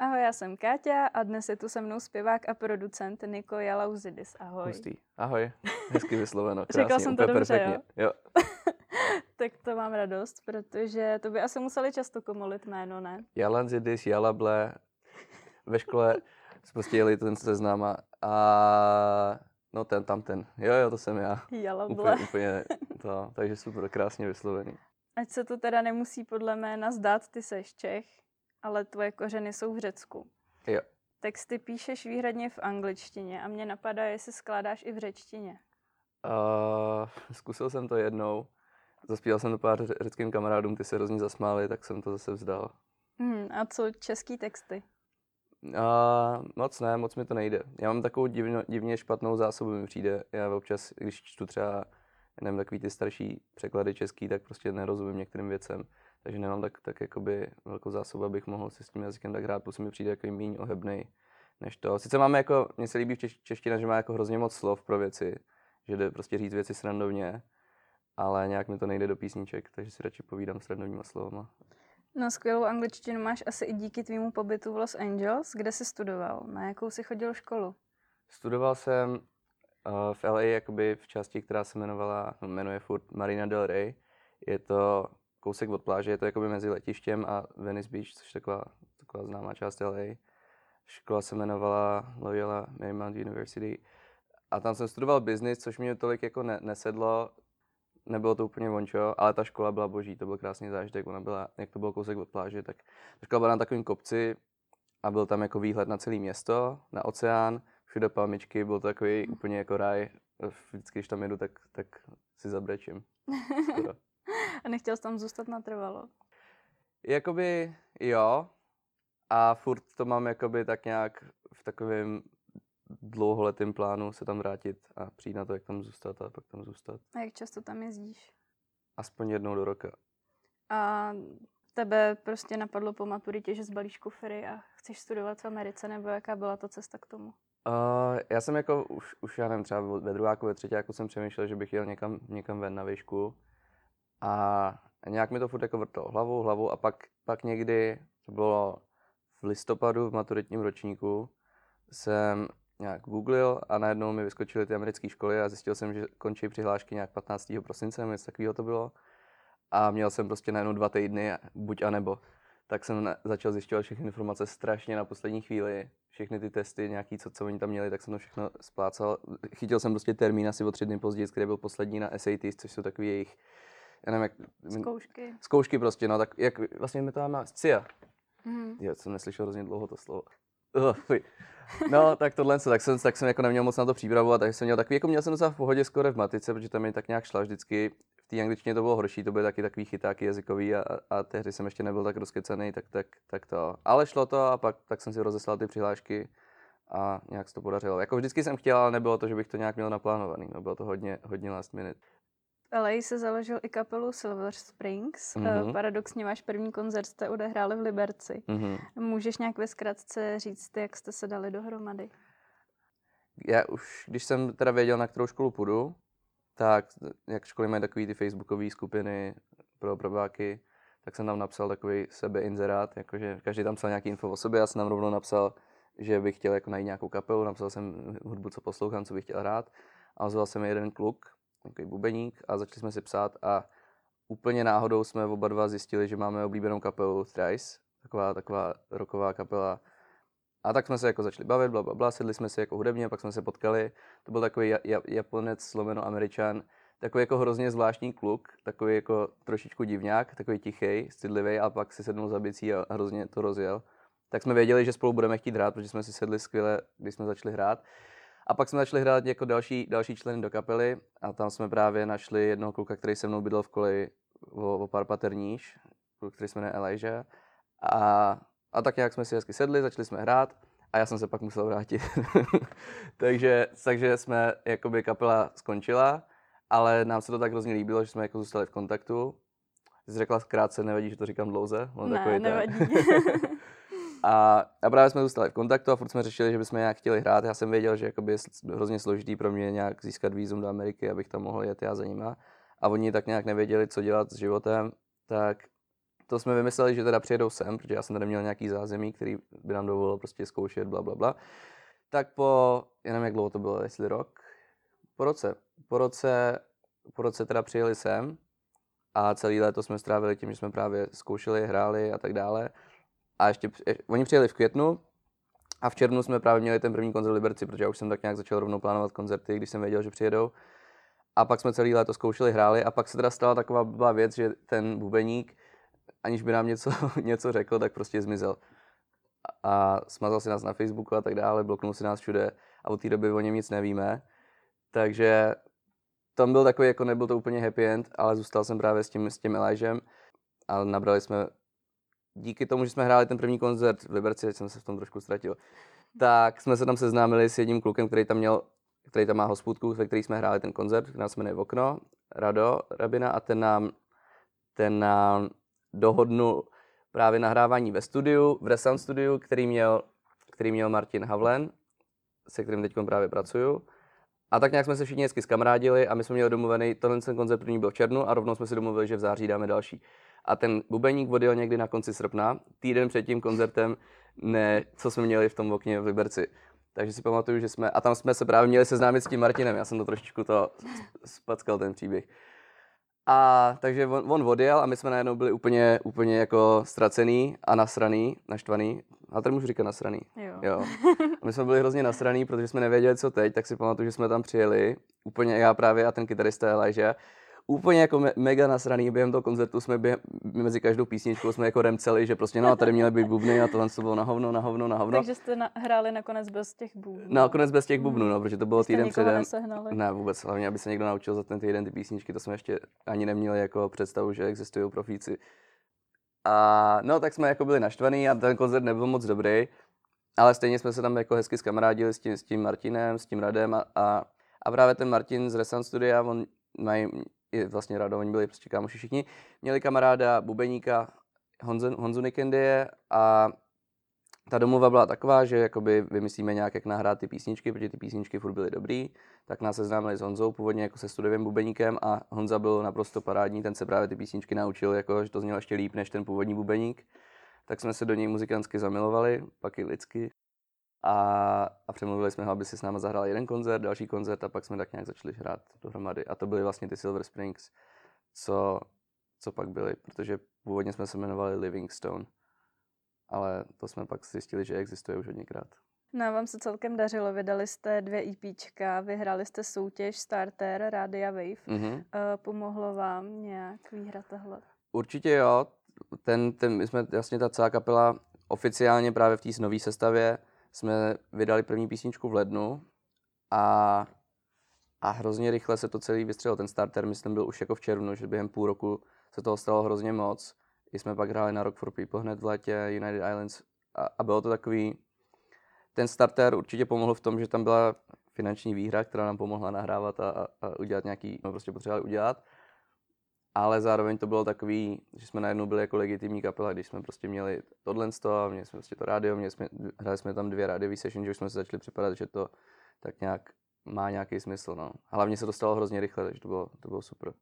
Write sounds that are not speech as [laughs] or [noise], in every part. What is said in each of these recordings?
Ahoj, já jsem Káťa a dnes je tu se mnou zpěvák a producent Niko Jalauzidis. Ahoj. Hustý. Ahoj. Hezky vysloveno. [laughs] Řekla Krásně, jsem to dobře, perfektně. Jo. [laughs] tak to mám radost, protože to by asi museli často komolit jméno, ne? Jalan Zidis, Jalable. Ve škole prostě jeli ten seznam a, a no ten, tam ten. Jo, jo, to jsem já. Jalable. Úplně, úplně to, takže super, krásně vyslovený. Ať se to teda nemusí podle jména zdát, ty seš Čech, ale tvoje kořeny jsou v Řecku. Jo. Texty píšeš výhradně v angličtině a mě napadá, jestli skládáš i v řečtině. Uh, zkusil jsem to jednou. Zaspíval jsem to pár ře- řeckým kamarádům, ty se hrozně zasmáli, tak jsem to zase vzdal. Hmm, a co český texty? Uh, moc ne, moc mi to nejde. Já mám takovou divno, divně špatnou zásobu, mi přijde. Já občas, když čtu třeba, nevím, takový ty starší překlady český, tak prostě nerozumím některým věcem. Takže nemám tak, tak jakoby velkou zásobu, abych mohl si s tím jazykem tak hrát, plus mi přijde jako méně ohebnej než to. Sice máme jako, mně se líbí v češ, čeština, že má jako hrozně moc slov pro věci, že jde prostě říct věci srandovně, ale nějak mi to nejde do písniček, takže si radši povídám srandovníma slovama. No skvělou angličtinu máš asi i díky tvýmu pobytu v Los Angeles, kde jsi studoval. Na jakou jsi chodil školu? Studoval jsem uh, v LA jakoby v části, která se jmenovala, no, jmenuje furt Marina del Rey. Je to kousek od pláže, je to jakoby mezi letištěm a Venice Beach, což je taková, taková známá část LA. Škola se jmenovala Loyola Marymount University. A tam jsem studoval business, což mě tolik jako ne, nesedlo. Nebylo to úplně vončo, ale ta škola byla boží, to byl krásný zážitek. Ona byla, jak to bylo kousek od pláže, tak ta škola byla na takovém kopci a byl tam jako výhled na celé město, na oceán, všude palmičky, byl to takový [laughs] úplně jako ráj. Vždycky, když tam jedu, tak, tak si zabrečím. [laughs] [laughs] A nechtěl jsi tam zůstat natrvalo? Jakoby jo, a furt to mám jakoby tak nějak v takovém dlouholetém plánu se tam vrátit a přijít na to, jak tam zůstat a pak tam zůstat. A jak často tam jezdíš? Aspoň jednou do roka. A tebe prostě napadlo po maturitě, že zbalíš kufery a chceš studovat v Americe, nebo jaká byla ta cesta k tomu? Uh, já jsem jako už, už já nevím, třeba ve druháku, ve třetíku jsem přemýšlel, že bych jel někam, někam ven na výšku a nějak mi to furt jako vrtalo hlavou, hlavou a pak, pak někdy, to bylo v listopadu v maturitním ročníku, jsem nějak googlil a najednou mi vyskočily ty americké školy a zjistil jsem, že končí přihlášky nějak 15. prosince, něco takového to bylo. A měl jsem prostě najednou dva týdny, buď a nebo. Tak jsem začal zjišťovat všechny informace strašně na poslední chvíli. Všechny ty testy, nějaký, co, co oni tam měli, tak jsem to všechno splácal. Chytil jsem prostě termín asi o tři dny později, který byl poslední na SATs, což jsou takový jejich, já nevím, jak... Zkoušky. Zkoušky prostě, no, tak jak vlastně my to máme, CIA. Mhm. Jo, jsem neslyšel hrozně dlouho to slovo. Uh, fuj. No, tak tohle, tak jsem, tak jsem jako neměl moc na to přípravu, a tak jsem měl takový, jako měl jsem docela v pohodě skoro v matice, protože tam mi tak nějak šla vždycky. V té angličtině to bylo horší, to byly taky takový chytáky jazykový a, a, tehdy jsem ještě nebyl tak rozkecaný, tak, tak, tak to. Ale šlo to a pak tak jsem si rozeslal ty přihlášky a nějak se to podařilo. Jako vždycky jsem chtěl, ale nebylo to, že bych to nějak měl naplánovaný. No, bylo to hodně, hodně last minute. LA se založil i kapelu Silver Springs. Mhm. Mm-hmm. Paradoxně váš první koncert jste odehráli v Liberci. Mhm. Můžeš nějak ve zkratce říct, jak jste se dali dohromady? já už, když jsem teda věděl, na kterou školu půjdu, tak jak školy mají takové ty facebookové skupiny pro probáky, tak jsem tam napsal takový sebeinzerát, jakože každý tam psal nějaký info o sobě, já jsem tam rovnou napsal, že bych chtěl jako najít nějakou kapelu, napsal jsem hudbu, co poslouchám, co bych chtěl hrát a ozval se mi jeden kluk, takový bubeník a začali jsme si psát a úplně náhodou jsme oba dva zjistili, že máme oblíbenou kapelu Thrice, taková, taková rocková kapela, a tak jsme se jako začali bavit, bla, bla, bla, sedli jsme si jako hudebně, pak jsme se potkali. To byl takový ja, ja, Japonec, slomeno Američan, takový jako hrozně zvláštní kluk, takový jako trošičku divňák, takový tichý, citlivý a pak si sednul za bicí a hrozně to rozjel. Tak jsme věděli, že spolu budeme chtít hrát, protože jsme si sedli skvěle, když jsme začali hrát. A pak jsme začali hrát jako další, další členy do kapely a tam jsme právě našli jednoho kluka, který se mnou bydlel v koleji o, o pár paterníž, kluk, který se jmenuje Elijah. A a tak nějak jsme si hezky sedli, začali jsme hrát a já jsem se pak musel vrátit. [laughs] takže, takže jsme, jakoby kapela skončila, ale nám se to tak hrozně líbilo, že jsme jako zůstali v kontaktu. Jsi řekla krátce, nevadí, že to říkám dlouze? On ne, nevadí. [laughs] a, a právě jsme zůstali v kontaktu a furt jsme řešili, že bychom nějak chtěli hrát. Já jsem věděl, že jakoby je hrozně složitý pro mě nějak získat vízum do Ameriky, abych tam mohl jet já za nima. A oni tak nějak nevěděli, co dělat s životem, tak to jsme vymysleli, že teda přijedou sem, protože já jsem tady měl nějaký zázemí, který by nám dovolil prostě zkoušet, bla, bla, bla. Tak po, nevím, jak dlouho to bylo, jestli rok, po roce, po roce, po roce teda přijeli sem a celý léto jsme strávili tím, že jsme právě zkoušeli, hráli a tak dále. A ještě, je, oni přijeli v květnu a v červnu jsme právě měli ten první koncert v Liberci, protože já už jsem tak nějak začal rovnou plánovat koncerty, když jsem věděl, že přijedou. A pak jsme celý léto zkoušeli, hráli a pak se teda stala taková blbá věc, že ten bubeník, aniž by nám něco, [laughs] něco řekl, tak prostě zmizel. A smazal si nás na Facebooku a tak dále, bloknul si nás všude a od té doby o něm nic nevíme. Takže tam byl takový, jako nebyl to úplně happy end, ale zůstal jsem právě s tím, s tím Elijhem a nabrali jsme, díky tomu, že jsme hráli ten první koncert v Liberci, teď jsem se v tom trošku ztratil, tak jsme se tam seznámili s jedním klukem, který tam měl, který tam má hospůdku, ve který jsme hráli ten koncert, který se jmenuje Okno, Rado Rabina a ten nám, ten nám dohodnul právě nahrávání ve studiu, v Resound studiu, který měl, který měl Martin Havlen, se kterým teď právě pracuju. A tak nějak jsme se všichni hezky zkamarádili a my jsme měli domluvený, tenhle ten koncert první byl v červnu a rovnou jsme si domluvili, že v září dáme další. A ten bubeník odjel někdy na konci srpna, týden před tím koncertem, ne, co jsme měli v tom okně v Liberci. Takže si pamatuju, že jsme, a tam jsme se právě měli seznámit s tím Martinem, já jsem to trošičku to spackal ten příběh. A takže on, on odjel a my jsme najednou byli úplně, úplně jako ztracený a nasraný, naštvaný. A tady můžu říkat nasraný. Jo. jo. A [laughs] my jsme byli hrozně nasraný, protože jsme nevěděli, co teď, tak si pamatuju, že jsme tam přijeli. Úplně já právě a ten kytarista Elijah úplně jako me- mega nasraný během toho koncertu jsme během, mezi každou písničkou jsme jako remceli, že prostě no a tady měly být bubny a tohle to bylo na hovno, na hovno, na hovno. Takže jste na, hráli nakonec bez těch bubnů. Nakonec bez těch bubnů, no, protože to bylo Jste týden předem. nesehnali. Ne, vůbec, hlavně, aby se někdo naučil za ten týden ty písničky, to jsme ještě ani neměli jako představu, že existují profíci. A no, tak jsme jako byli naštvaný a ten koncert nebyl moc dobrý, ale stejně jsme se tam jako hezky skamarádili s tím, s tím Martinem, s tím Radem a, a, a právě ten Martin z Resan Studia, on mají, je vlastně Rado, oni byli prostě kámoši všichni, měli kamaráda Bubeníka Honzu, Honzu Nikendie a ta domluva byla taková, že jakoby vymyslíme nějak, jak nahrát ty písničky, protože ty písničky furt byly dobrý, tak nás seznámili s Honzou, původně jako se studiovým bubeníkem a Honza byl naprosto parádní, ten se právě ty písničky naučil, jako, že to znělo ještě líp než ten původní bubeník. Tak jsme se do něj muzikantsky zamilovali, pak i lidsky. A, a přemluvili jsme ho, aby si s námi zahrál jeden koncert, další koncert a pak jsme tak nějak začali hrát dohromady. A to byly vlastně ty Silver Springs, co, co pak byly, protože původně jsme se jmenovali Livingstone ale to jsme pak zjistili, že existuje už hodněkrát. No a vám se celkem dařilo, vydali jste dvě EPčka, vyhráli jste soutěž Starter Radia Wave. Mm-hmm. Pomohlo vám nějak výhra tohle? Určitě jo. Ten, ten, my jsme vlastně ta celá kapela oficiálně právě v té nové sestavě jsme vydali první písničku v lednu a, a hrozně rychle se to celý vystřelilo. Ten starter, myslím, byl už jako v červnu, že během půl roku se toho stalo hrozně moc. I jsme pak hráli na Rock for People hned v létě, United Islands a, a bylo to takový, ten starter určitě pomohl v tom, že tam byla finanční výhra, která nám pomohla nahrávat a, a, a udělat nějaký, no prostě potřebovali udělat. Ale zároveň to bylo takový, že jsme najednou byli jako legitimní kapela, když jsme prostě měli tohle a měli jsme prostě to rádio, měli jsme, hráli jsme tam dvě rádiové session, že už jsme se začali připadat, že to tak nějak má nějaký smysl. No. Hlavně se to stalo hrozně rychle, takže to bylo, to bylo super.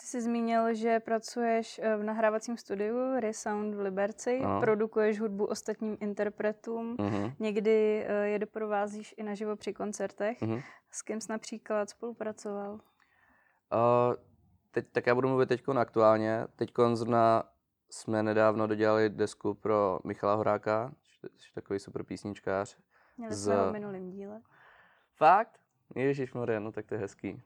Ty jsi zmínil, že pracuješ eh, v nahrávacím studiu Resound v Liberci, Ano. produkuješ hudbu ostatním interpretům, Mhm. někdy eh, je doprovázíš i naživo při koncertech. Mhm. S kým jsi například spolupracoval? Uh, teď, tak já budu mluvit teď aktuálně. Teď zrovna jsme nedávno dodělali desku pro Michala Horáka, což je takový super písničkář. Měli Z- jsme ho v minulém díle. Fakt? Ježíš no tak to je hezký.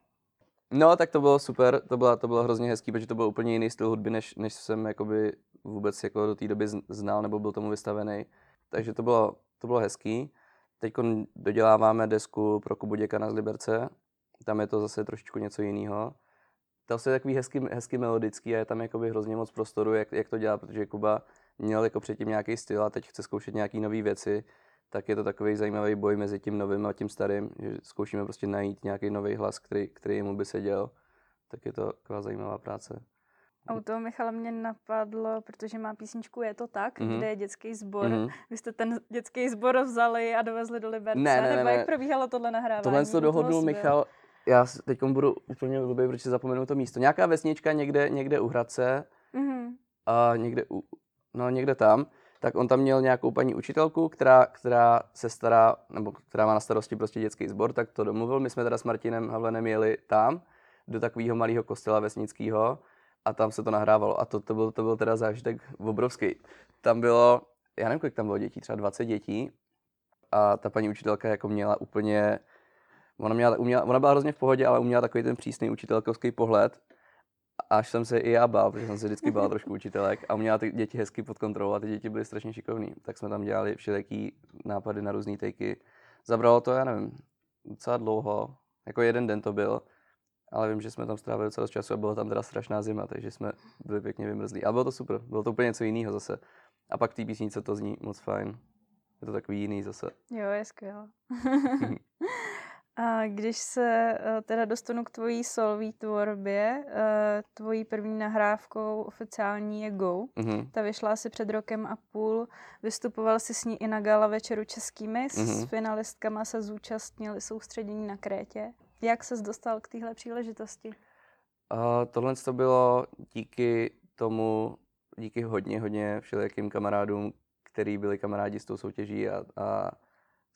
No, tak to bylo super, to bylo, to bylo hrozně hezký, protože to byl úplně jiný styl hudby, než, než jsem jakoby vůbec jako do té doby znal nebo byl tomu vystavený. Takže to bylo, to bylo hezký. Teď doděláváme desku pro Kubu Děkana z Liberce, tam je to zase trošičku něco jiného. To je takový hezky, hezky melodický a je tam jakoby hrozně moc prostoru, jak, jak to dělat, protože Kuba měl jako předtím nějaký styl a teď chce zkoušet nějaký nové věci, tak je to takový zajímavý boj mezi tím novým a tím starým, že zkoušíme prostě najít nějaký nový hlas, který, který mu by seděl, tak je to taková zajímavá práce. A u toho Michala mě napadlo, protože má písničku Je to tak, Mhm. kde je dětský sbor. Mhm. Vy jste ten dětský sbor vzali a dovezli do Liberce, Ne, ne, ne, nebo ne. jak probíhalo tohle nahrávání? Tohle to toho dohodnul byl. Michal, já teď budu úplně blbý, protože zapomenu to místo. Nějaká vesnička někde, někde u Hradce, Mhm. a někde, u, no někde tam, tak on tam měl nějakou paní učitelku, která, která se stará, nebo která má na starosti prostě dětský sbor, tak to domluvil. My jsme teda s Martinem Havlenem jeli tam, do takového malého kostela vesnického a tam se to nahrávalo. A to, to, byl, to byl teda zážitek obrovský. Tam bylo, já nevím, kolik tam bylo dětí, třeba 20 dětí a ta paní učitelka jako měla úplně, ona, měla, uměla, ona byla hrozně v pohodě, ale uměla takový ten přísný učitelkovský pohled až jsem se i já bál, protože jsem se vždycky bál trošku učitelek a uměla ty děti hezky pod kontrolou a ty děti byly strašně šikovní. Tak jsme tam dělali všelijaký nápady na různé tejky. Zabralo to, já nevím, docela dlouho, jako jeden den to byl, ale vím, že jsme tam strávili docela dost času a bylo tam teda strašná zima, takže jsme byli pěkně vymrzlí. A bylo to super, bylo to úplně něco jiného zase. A pak té písnice to zní moc fajn. Je to takový jiný zase. Jo, je skvělé. [laughs] A když se uh, teda dostanu k tvojí solový tvorbě, uh, tvojí první nahrávkou oficiální je Go. Mhm. Ta vyšla asi před rokem a půl. Vystupoval si s ní i na gala večeru Český mis. Mhm. S finalistkama se zúčastnili soustředění na Krétě. Jak ses dostal k téhle příležitosti? A tohle to bylo díky tomu, díky hodně, hodně všelijakým kamarádům, který byli kamarádi s tou soutěží a, a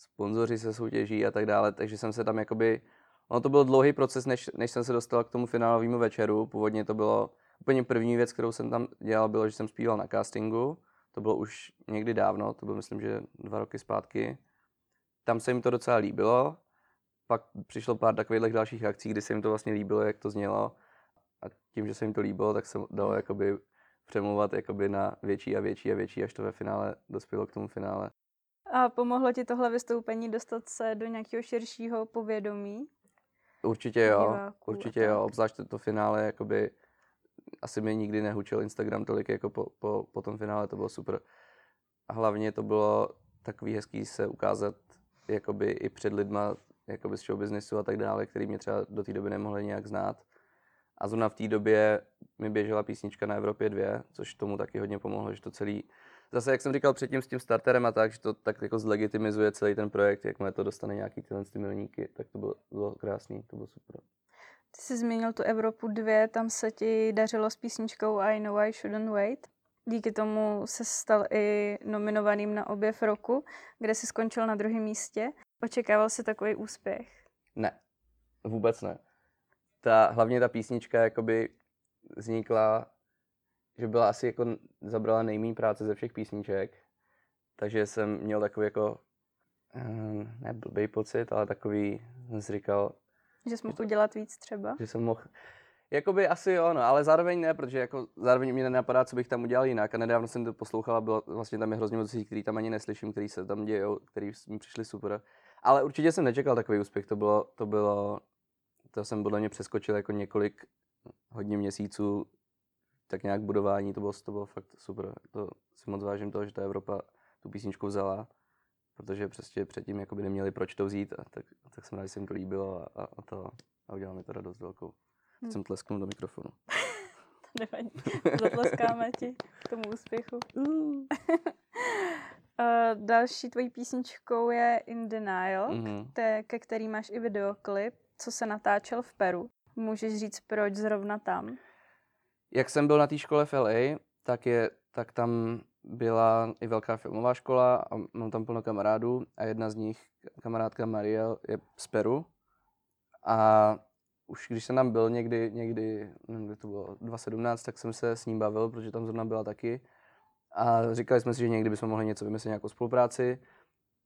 sponzoři se soutěží a tak dále, takže jsem se tam jakoby, ono to byl dlouhý proces, než, než jsem se dostal k tomu finálovému večeru, původně to bylo úplně první věc, kterou jsem tam dělal, bylo, že jsem zpíval na castingu, to bylo už někdy dávno, to bylo myslím, že dva roky zpátky. Tam se jim to docela líbilo, pak přišlo pár takových dalších akcí, kdy se jim to vlastně líbilo, jak to znělo a tím, že se jim to líbilo, tak se dalo jakoby přemluvat jakoby na větší a větší a větší, až to ve finále dospělo k tomu finále. A pomohlo ti tohle vystoupení dostat se do nějakého širšího povědomí? Určitě jo, diváků určitě jo, obzvlášť to, to finále, jakoby, asi mi nikdy nehučil Instagram tolik jako po, po, po tom finále, to bylo super. A hlavně to bylo takový hezký se ukázat jakoby i před lidma jakoby z showbiznesu a tak dále, který mě třeba do té doby nemohli nějak znát. A zrovna v té době mi běžela písnička na Evropě 2, což tomu taky hodně pomohlo, že to celý, zase jak jsem říkal předtím s tím starterem a tak, že to tak jako zlegitimizuje celý ten projekt, jakmile to dostane nějaký tyhle ty milníky, tak to bylo, bylo krásný, to bylo super. Ty jsi zmínil tu Evropu 2, tam se ti dařilo s písničkou I Know I Shouldn't Wait. Díky tomu se stal i nominovaným na objev roku, kde si skončil na druhém místě. Očekával si takový úspěch? Ne, vůbec ne. Ta, hlavně ta písnička jakoby vznikla, že byla asi jako zabrala nejméně práce ze všech písniček, takže jsem měl takový jako, eh, ne blbý pocit, ale takový, jsem si říkal, Že jsi mohl udělat víc třeba? že jsem mohl, jakoby asi jo, no, ale zároveň ne, protože jako zároveň mě nenapadá, co bych tam udělal jinak a nedávno jsem to poslouchal a bylo, vlastně tam je hrozně moc věcí, který tam ani neslyším, který se tam dějou, který mi přišli super. Ale určitě jsem nečekal takový úspěch, to bylo, to bylo, to jsem podle mě přeskočil jako několik hodně měsíců tak nějak budování, to bylo, to bylo fakt super. To si moc vážím toho, že ta Evropa tu písničku vzala, protože přesně předtím jakoby neměli proč to vzít, a tak, tak jsem rád, že se jim to líbilo a, a, a to a udělal mi to radost velkou. Teď Hm. jsem tlesknul do mikrofonu. [laughs] Nevadí, zatleskáme ti k tomu úspěchu. [laughs] Uh, [laughs] další tvojí písničkou je In Denial, Mhm. te, ke který máš i videoklip, co se natáčel v Peru. Můžeš říct, proč zrovna tam? Jak jsem byl na té škole v LA, tak, je, tak tam byla i velká filmová škola a mám tam plno kamarádů a jedna z nich, kamarádka Mariel, je z Peru. A už když jsem tam byl někdy, někdy, nevím, kdy to bylo, 2017, tak jsem se s ním bavil, protože tam zrovna byla taky. A říkali jsme si, že někdy bychom mohli něco vymyslet, nějakou spolupráci.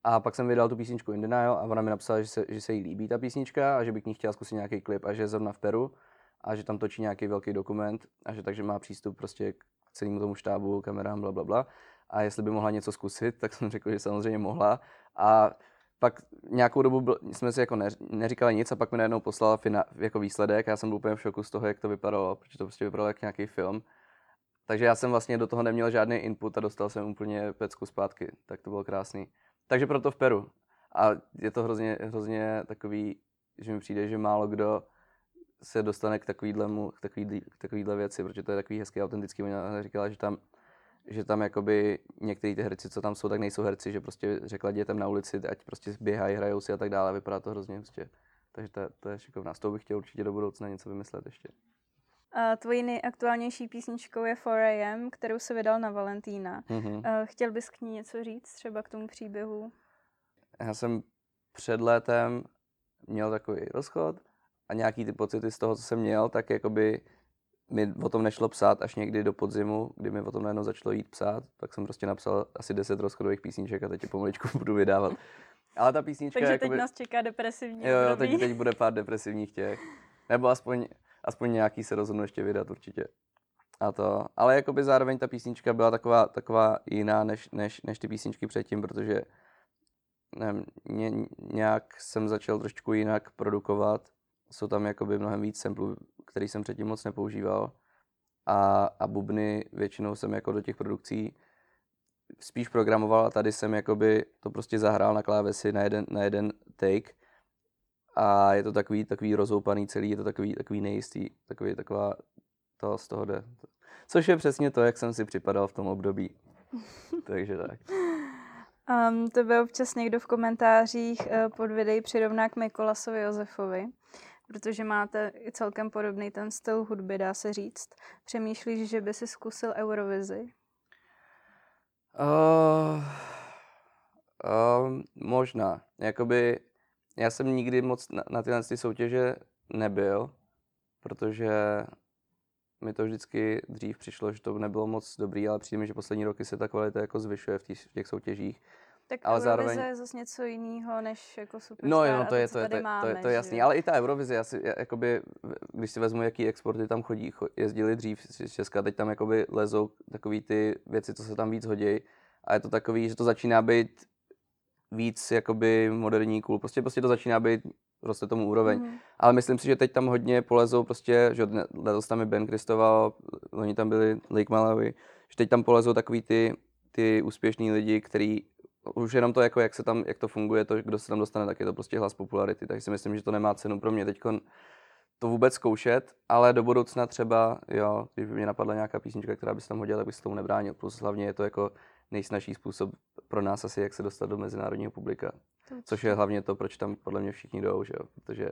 A pak jsem vydal tu písničku In Denial a ona mi napsala, že se, že se jí líbí ta písnička a že by k ní chtěla zkusit nějaký klip a že je zrovna v Peru a že tam točí nějaký velký dokument a že takže má přístup prostě k celému tomu štábu, kamerám, bla, bla, bla. A jestli by mohla něco zkusit, tak jsem řekl, že samozřejmě mohla. A pak nějakou dobu byl, jsme si jako neř- neříkali nic a pak mi najednou poslala fina, jako výsledek a já jsem byl úplně v šoku z toho, jak to vypadalo, protože to prostě vypadalo jak nějaký film. Takže já jsem vlastně do toho neměl žádný input a dostal jsem úplně pecku zpátky, tak to bylo krásný. Takže proto v Peru. A je to hrozně, hrozně takový, že mi přijde, že málo kdo se dostane k takovýhlemu, k takový, k takovýhle věci, protože to je takový hezký, autentický. Ona říkala, že tam, že tam jakoby některý ty herci, co tam jsou, tak nejsou herci, že prostě řekla dětem na ulici, ať prostě běhají, hrajou si a tak dále. Vypadá to hrozně prostě. Takže to, to je šikovná. S tou bych chtěl určitě do budoucna něco vymyslet ještě. A tvojí nejaktuálnější písničkou je 4am, kterou se vydal na Valentína. Mhm. A chtěl bys k ní něco říct, třeba k tomu příběhu? Já jsem před létem měl takový rozchod a nějaký ty pocity z toho, co jsem měl, tak jakoby mi o tom nešlo psát až někdy do podzimu, kdy mi o tom najednou začalo jít psát, tak jsem prostě napsal asi 10 rozchodových písniček a teď je pomaličku [laughs] budu vydávat. Ale ta písnička Takže jakoby... teď nás čeká depresivní Jo, jo, teď, teď bude pár depresivních těch. Nebo aspoň, aspoň nějaký se rozhodnu ještě vydat určitě. A to, ale jakoby zároveň ta písnička byla taková, taková jiná než, než, než ty písničky předtím, protože nevím, ně, nějak jsem začal trošku jinak produkovat. Jsou tam jakoby mnohem víc samplů, který jsem předtím moc nepoužíval. A, a bubny většinou jsem jako do těch produkcí spíš programoval a tady jsem jakoby to prostě zahrál na klávesi na jeden, na jeden take a je to takový, takový rozoupaný celý, je to takový, takový nejistý, takový, taková, to z toho jde. Což je přesně to, jak jsem si připadal v tom období. [laughs] Takže tak. Um, tebe občas někdo v komentářích uh, pod videí přirovná k Mikolasovi Josefovi, protože máte i celkem podobný ten styl hudby, dá se říct. Přemýšlíš, že by si zkusil Eurovizi? Uh, uh, možná. Jakoby, já jsem nikdy moc na, na tyhle ty soutěže nebyl, protože mi to vždycky dřív přišlo, že to nebylo moc dobrý, ale přijde mi, že poslední roky se ta kvalita jako zvyšuje v, tý, v těch soutěžích. Tak Ale Eurovize zároveň- je zase něco jiného než jako Superstar No, jo, no to je, co to, je, to, je, to, máme, je, to je že jasný, jo. ale i ta Eurovize, já si, já, jakoby, když si vezmu, jaký exporty tam chodí, cho, jezdili dřív z Česka, teď tam jakoby lezou takový ty věci, co se tam víc hodí a je to takový, že to začíná být víc jakoby moderní cool, prostě, prostě to začíná být, roste tomu úroveň. Mhm. Ale myslím si, že teď tam hodně polezou prostě, že letos tam je Ben Kristoval, oni tam byli Lake Malawi, že teď tam polezou takový ty, ty úspěšní lidi, který už jenom to, jako jak, se tam, jak to funguje, to, kdo se tam dostane, tak je to prostě hlas popularity. Takže si myslím, že to nemá cenu pro mě teď to vůbec zkoušet, ale do budoucna třeba, jo, když by mě napadla nějaká písnička, která by se tam hodila, tak bych se tomu nebránil. Plus hlavně je to jako nejsnažší způsob pro nás asi, jak se dostat do mezinárodního publika. Což je hlavně to, proč tam podle mě všichni jdou, že jo? Protože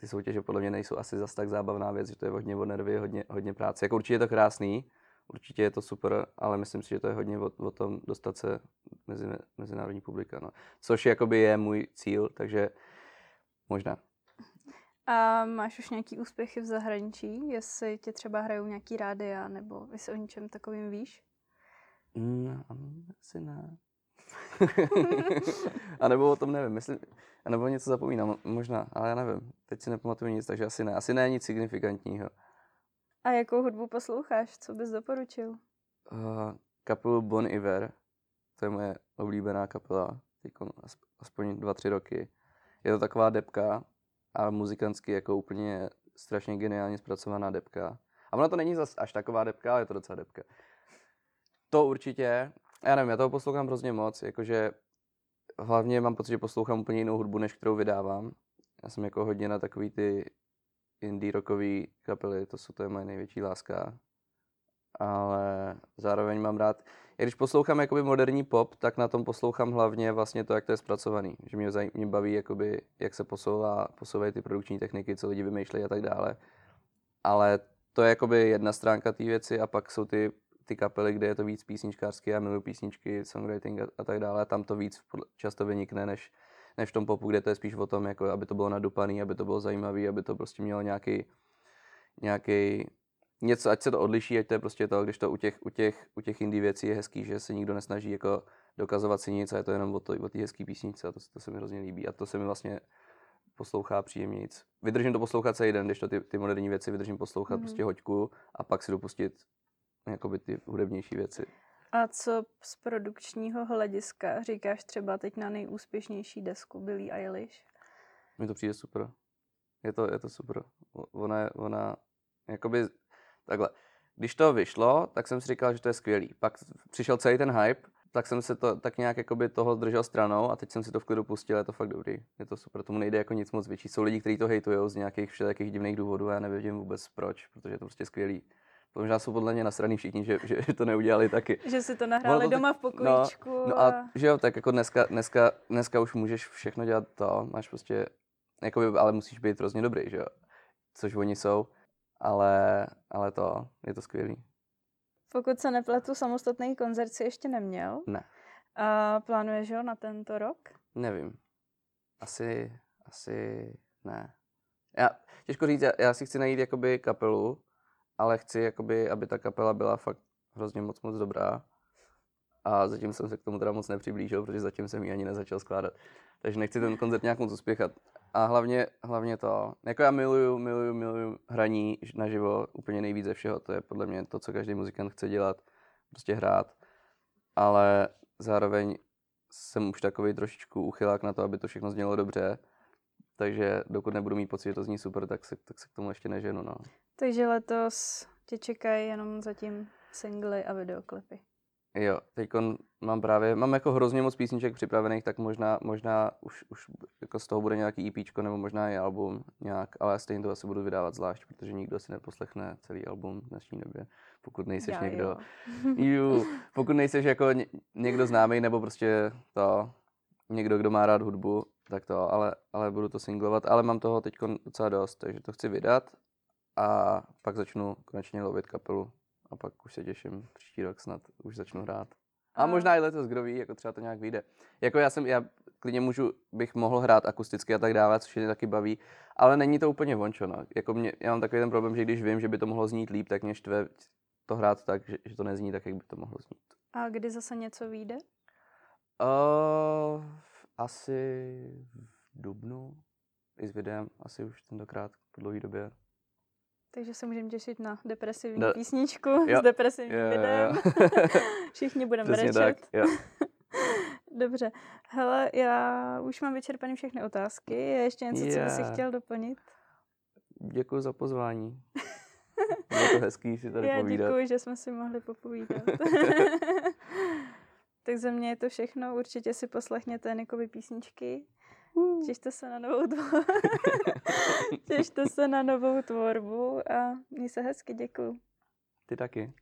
ty soutěže podle mě nejsou asi zas tak zábavná věc, že to je hodně o nervy, hodně, hodně práce. Jako určitě je to krásný, určitě je to super, ale myslím si, že to je hodně o, o tom dostat se mezi mezinárodní publika. No. Což jakoby je můj cíl, takže možná. A máš už nějaký úspěchy v zahraničí? Jestli tě třeba hrajou nějaký rádia, nebo jestli o něčem takovým víš? Mm, asi ne. [laughs] a nebo o tom nevím, myslím, a nebo něco zapomínám, možná, ale já nevím. Teď si nepamatuju nic, takže asi ne. Asi ne nic signifikantního. A jakou hudbu posloucháš? Co bys doporučil? Uh, kapelu Bon Iver, to je moje oblíbená kapela, teď aspoň dva, tři roky. Je to taková depka, ale muzikantsky jako úplně strašně geniálně zpracovaná depka. A ona to není zas až taková depka, ale je to docela depka. To určitě, já nevím, já toho poslouchám hrozně moc, jakože hlavně mám pocit, že poslouchám úplně jinou hudbu, než kterou vydávám. Já jsem jako hodně na takový ty indie rockový kapely, to jsou to je moje největší láska. Ale zároveň mám rád, i když poslouchám jakoby moderní pop, tak na tom poslouchám hlavně vlastně to, jak to je zpracovaný. Že mě, zaj- mě baví, jakoby, jak se posouvá, posouvají ty produkční techniky, co lidi vymýšlejí a tak dále. Ale to je jakoby jedna stránka té věci a pak jsou ty, ty kapely, kde je to víc písničkářsky, já miluji písničky, songwriting a, a tak dále. A tam to víc často vynikne, než, než v tom popu, kde to je spíš o tom, jako, aby to bylo nadupaný, aby to bylo zajímavé, aby to prostě mělo nějaký, nějaký něco, ať se to odliší, ať to je prostě to, když to u těch, u těch, u těch indie věcí je hezký, že se nikdo nesnaží jako dokazovat si nic a je to jenom o, to, o té hezké písničce a to, to, se mi hrozně líbí a to se mi vlastně poslouchá příjemnějíc. Vydržím to poslouchat celý den, když to ty, ty moderní věci vydržím poslouchat mm-hmm. prostě hoďku a pak si dopustit jakoby ty hudebnější věci. A co z produkčního hlediska říkáš třeba teď na nejúspěšnější desku Billie Eilish? Mně to přijde super. Je to, je to super. Ona, ona, jakoby, takhle. Když to vyšlo, tak jsem si říkal, že to je skvělý. Pak přišel celý ten hype, tak jsem se to tak nějak jakoby toho držel stranou a teď jsem si to v klidu pustil, je to fakt dobrý. Je to super, tomu nejde jako nic moc větší. Jsou lidi, kteří to hejtujou z nějakých všelijakých divných důvodů a já nevím vůbec proč, protože je to prostě skvělý. Možná jsou podle mě nasraný všichni, že, že, to neudělali taky. Že si to nahráli to tak- doma v pokojíčku No a že jo, tak jako dneska, dneska, dneska už můžeš všechno dělat to, máš prostě, jakoby, ale musíš být hrozně dobrý, že jo, což oni jsou. ale, ale to, je to skvělý. Pokud se nepletu, samostatný koncert si ještě neměl. Ne. A plánuješ ho na tento rok? Nevím. Asi, asi ne. Já, těžko říct, já, já si chci najít jakoby kapelu, ale chci, jakoby, aby ta kapela byla fakt hrozně moc, moc dobrá. A zatím jsem se k tomu teda moc nepřiblížil, protože zatím jsem ji ani nezačal skládat. Takže nechci ten koncert nějak moc uspěchat. A hlavně, hlavně to, jako já miluju, miluju, miluju hraní naživo úplně nejvíc ze všeho. To je podle mě to, co každý muzikant chce dělat, prostě hrát. Ale zároveň jsem už takový trošičku uchylák na to, aby to všechno znělo dobře. Takže dokud nebudu mít pocit, že to zní super, tak se, tak se k tomu ještě neženu. No. Takže letos tě čekají jenom zatím singly a videoklipy. Jo, teď mám právě, mám jako hrozně moc písniček připravených, tak možná, možná už, už jako z toho bude nějaký EP, nebo možná i album nějak, ale stejně to asi budu vydávat zvlášť, protože nikdo si neposlechne celý album v dnešní době, pokud nejseš Já někdo, jo. [laughs] ju, [laughs] pokud nejseš jako ně, někdo známý, nebo prostě to, někdo, kdo má rád hudbu, tak to, ale, ale budu to singlovat, ale mám toho teď docela dost, takže to chci vydat a pak začnu konečně lovit kapelu a pak už se těším, příští rok snad už začnu hrát. A, možná i letos, kdo ví, jako třeba to nějak vyjde. Jako já jsem, já klidně můžu, bych mohl hrát akusticky a tak dále, což mě taky baví, ale není to úplně vončo, no. Jako mě, já mám takový ten problém, že když vím, že by to mohlo znít líp, tak mě štve to hrát tak, že, že to nezní tak, jak by to mohlo znít. A kdy zase něco vyjde? Uh, asi v dubnu, i s videem, asi už tentokrát po dlouhé době. Takže se můžeme těšit na depresivní Da- písničku Jo. s depresivním Jo, jo, jo. videem. [laughs] Všichni budeme Přesně brečet. tak, jo. [laughs] Dobře. Hele, já už mám vyčerpaný všechny otázky. Je ještě něco, co bys chtěl doplnit? Děkuji za pozvání. [laughs] Bylo to hezký si tady Já povídat. děkuji, že jsme si mohli popovídat. tak za mě je to všechno. Určitě si poslechněte Nikovi písničky. Těšte se na novou tvorbu. [laughs] Těšte se na novou tvorbu a měj se hezky, děkuji. Ty taky.